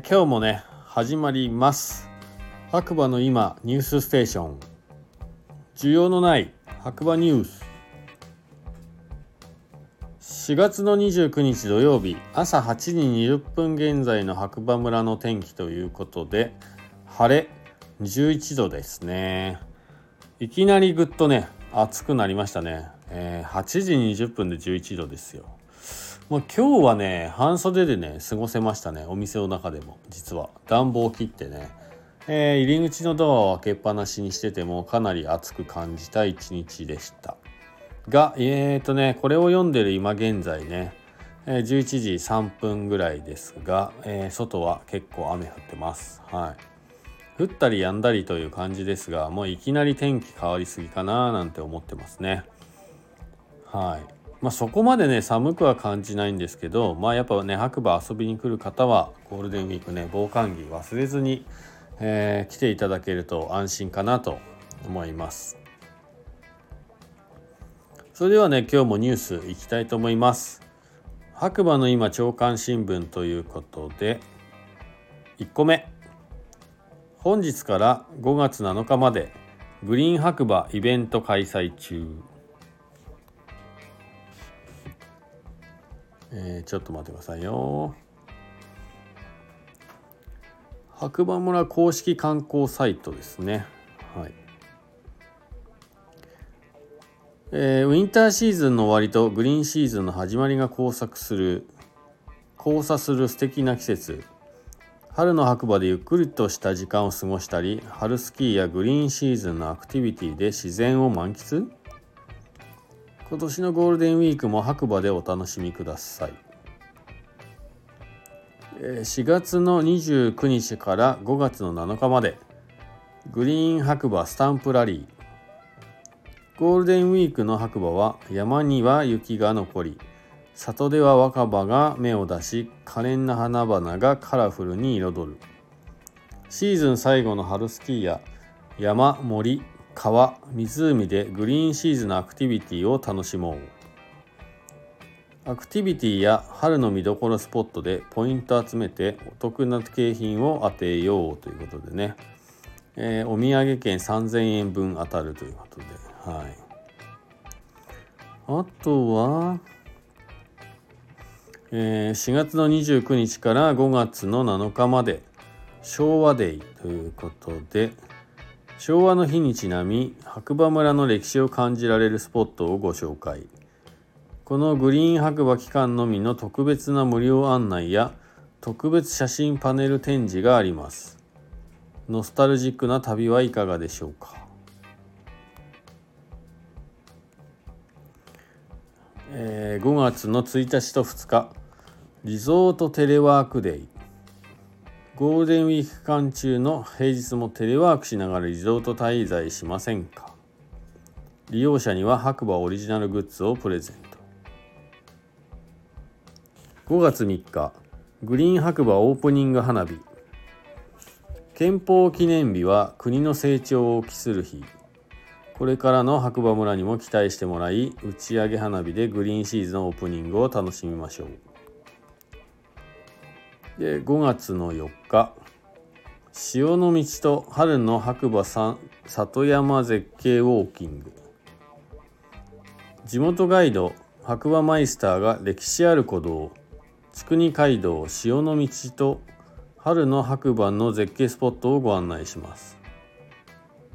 ー、今日もね始まります。白馬の今ニュースステーション。需要のない白馬ニュース。4月の29日土曜日朝8時20分現在の白馬村の天気ということで晴れ11度ですね。いきなりぐっとね暑くなりましたね、えー、8時20分で11度ですよ。まあ、今日はね半袖でね過ごせましたね。お店の中でも。実は。暖房を切ってね、えー、入り口のドアを開けっぱなしにしててもかなり暑く感じた一日でした。がえーとねこれを読んでる今現在ね、11時3分ぐらいですが、えー、外は結構雨降ってます。はい。降ったり止んだりという感じですがもういきなり天気変わりすぎかななんて思ってますね。はい。まあ、そこまでね寒くは感じないんですけどまあやっぱね白馬遊びに来る方はゴールデンウィークね防寒着忘れずに、えー、来ていただけると安心かなと思います。それではね今日もニュースいきたいと思います。白馬の今朝刊新聞ということで1個目。本日から5月7日までグリーン白馬イベント開催中。えー、ちょっと待ってくださいよ。白馬村公式観光サイトですね。はい。えー、ウィンターシーズンの終わりとグリーンシーズンの始まりが交錯する交差する素敵な季節。春の白馬でゆっくりとした時間を過ごしたり春スキーやグリーンシーズンのアクティビティで自然を満喫？今年のゴールデンウィークも白馬でお楽しみください。4月の29日から5月の7日までグリーン白馬スタンプラリー。ゴールデンウィークの白馬は山には雪が残り里では若葉が芽を出し可憐な花々がカラフルに彩る。シーズン最後の春スキーや山森川湖でグリーンシーズのアクティビティを楽しもう。アクティビティや春の見どころスポットでポイント集めてお得な景品を当てようということでね、えー、お土産券3000円分当たるということで。はい。あとは、えー、4月の29日から5月の7日まで昭和デイということで昭和の日にちなみ白馬村の歴史を感じられるスポットをご紹介。このグリーン白馬期間のみの特別な無料案内や特別写真パネル展示があります。ノスタルジックな旅はいかがでしょうか。えー、5月の1日と2日リゾートテレワークデイ。ゴールデンウィーク期間中の平日もテレワークしながらリゾート滞在しませんか？利用者には白馬オリジナルグッズをプレゼント。5月3日グリーン白馬オープニング花火。憲法記念日は国の成長を期する日。これからの白馬村にも期待してもらい打ち上げ花火でグリーンシーズンオープニングを楽しみましょう。で5月の4日潮の道と春の白馬山里山絶景ウォーキング。地元ガイド白馬マイスターが歴史ある古道筑二街道潮の道と春の白馬の絶景スポットをご案内します。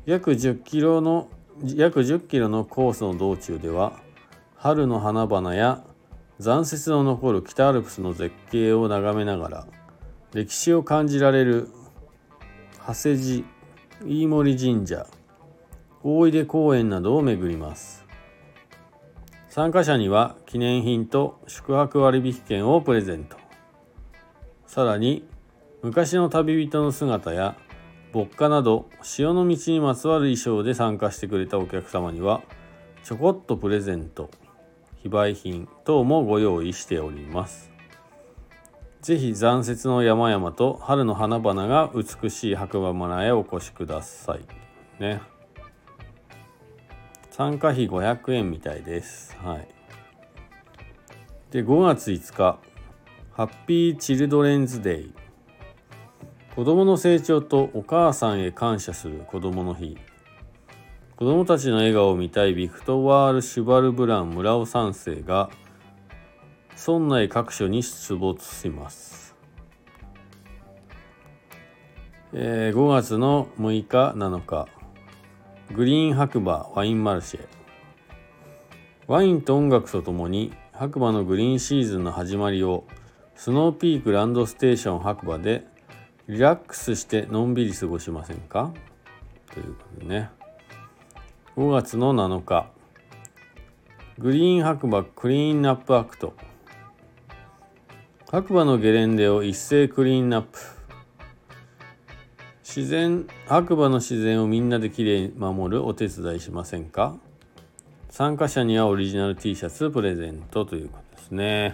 約10キロの約10キロのコースの道中では春の花々や残雪の残る北アルプスの絶景を眺めながら歴史を感じられる長谷寺飯森神社大出公園などを巡ります。参加者には記念品と宿泊割引券をプレゼント。さらに昔の旅人の姿や牧歌など潮の道にまつわる衣装で参加してくれたお客様にはちょこっとプレゼント。非売品等もご用意しておりますぜひ残雪の山々と春の花々が美しい白馬村へお越しください。ね。参加費500円みたいです。はい。で、5月5日、ハッピーチルドレンズデイ。子どもの成長とお母さんへ感謝する子どもの日子どもたちの笑顔を見たいビクトワール・シュバルブラン村尾三世が村内各所に出没します、えー、5月の6日7日。グリーン白馬ワインマルシェ。ワインと音楽とともに白馬のグリーンシーズンの始まりをスノーピークランドステーション白馬でリラックスしてのんびり過ごしませんか？ということでね。5月の7日。グリーン白馬クリーンナップアクト。白馬のゲレンデを一斉クリーンナップ。自然白馬の自然をみんなできれいに守るお手伝いしませんか？参加者にはオリジナル T シャツプレゼントということですね。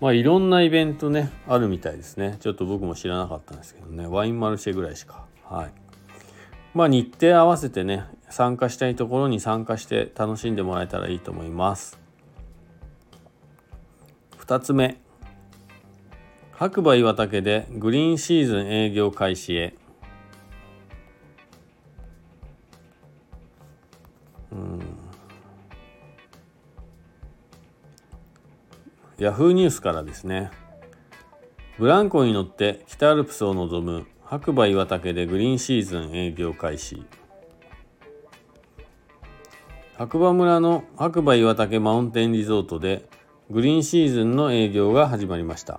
まあいろんなイベントねあるみたいですね。ちょっと僕も知らなかったんですけどね。ワインマルシェぐらいしか。はい。まあ日程合わせてね参加したいところに参加して楽しんでもらえたらいいと思います。2つ目。白馬岩岳でグリーンシーズン営業開始へ。ヤフーニュースからですね。ブランコに乗って北アルプスを望む白馬岩岳でグリーンシーズン営業開始。白馬村の白馬岩岳マウンテンリゾートでグリーンシーズンの営業が始まりました。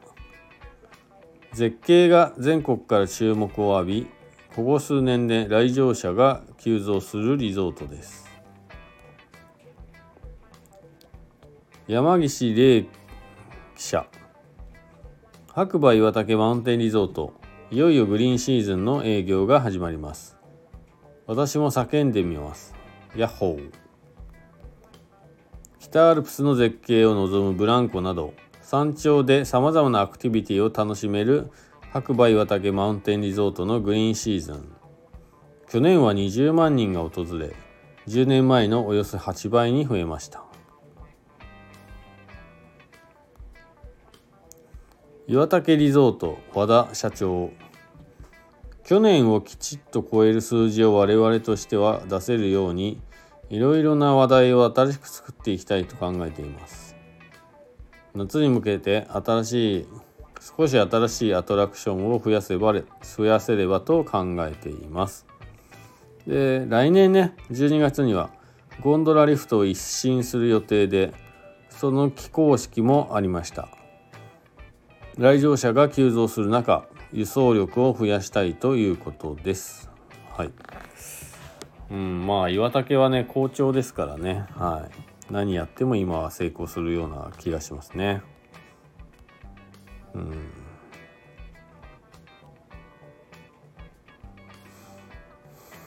絶景が全国から注目を浴びここ数年で来場者が急増するリゾートです。山岸玲記者。白馬岩岳マウンテンリゾートいよいよグリーンシーズンの営業が始まります。私も叫んでみます。ヤッホー。北アルプスの絶景を望むブランコなど山頂でさまざまなアクティビティを楽しめる白馬岩岳マウンテンリゾートのグリーンシーズン。去年は20万人が訪れ10年前のおよそ8倍に増えました。岩竹リゾート和田社長。去年をきちっと超える数字を我々としては出せるようにいろいろな話題を新しく作っていきたいと考えています夏に向けて新しい少し新しいアトラクションを増やせば増やせればと考えていますで来年ね12月にはゴンドラリフトを一新する予定でその起工式もありました来場者が急増する中輸送力を増やしたいということです。はい。うん、まあ岩竹はね好調ですからね。はい。何やっても今は成功するような気がしますね。うん。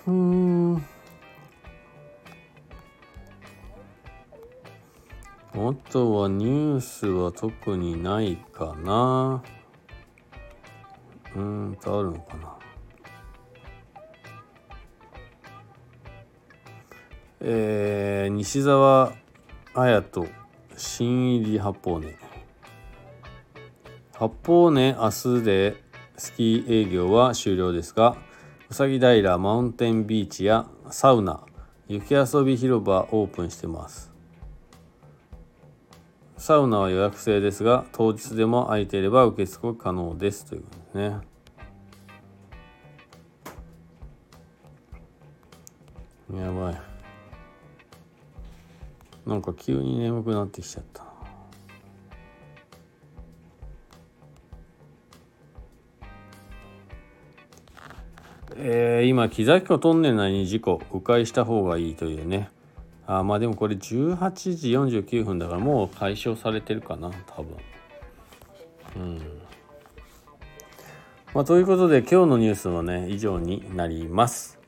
うんあとはニュースは特にないかな。うんとあるのかな。えー、西澤綾人新入り八方根八方根明日でスキー営業は終了ですがうさぎ平マウンテンビーチやサウナ雪遊び広場オープンしてますサウナは予約制ですが当日でも空いていれば受付可能ですということですね。やばい。なんか急に眠くなってきちゃった。えー、今木崎湖トンネル内に事故迂回した方がいいというね。あまあでもこれ18時49分だからもう解消されてるかな多分。うん。まあということで今日のニュースはね以上になります。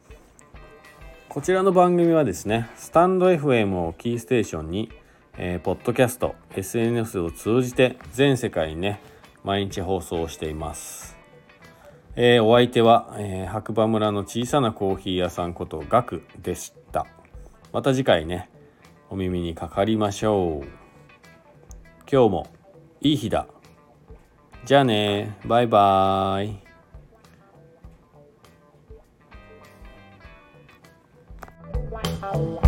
こちらの番組はですねスタンド FM をキーステーションにえー、ポッドキャスト SNS を通じて全世界にね毎日放送しています、えー、お相手は、えー、白馬村の小さなコーヒー屋さんことガクでした。また次回ねお耳にかかりましょう。今日もいい日だ。じゃあねバイバーイ。した。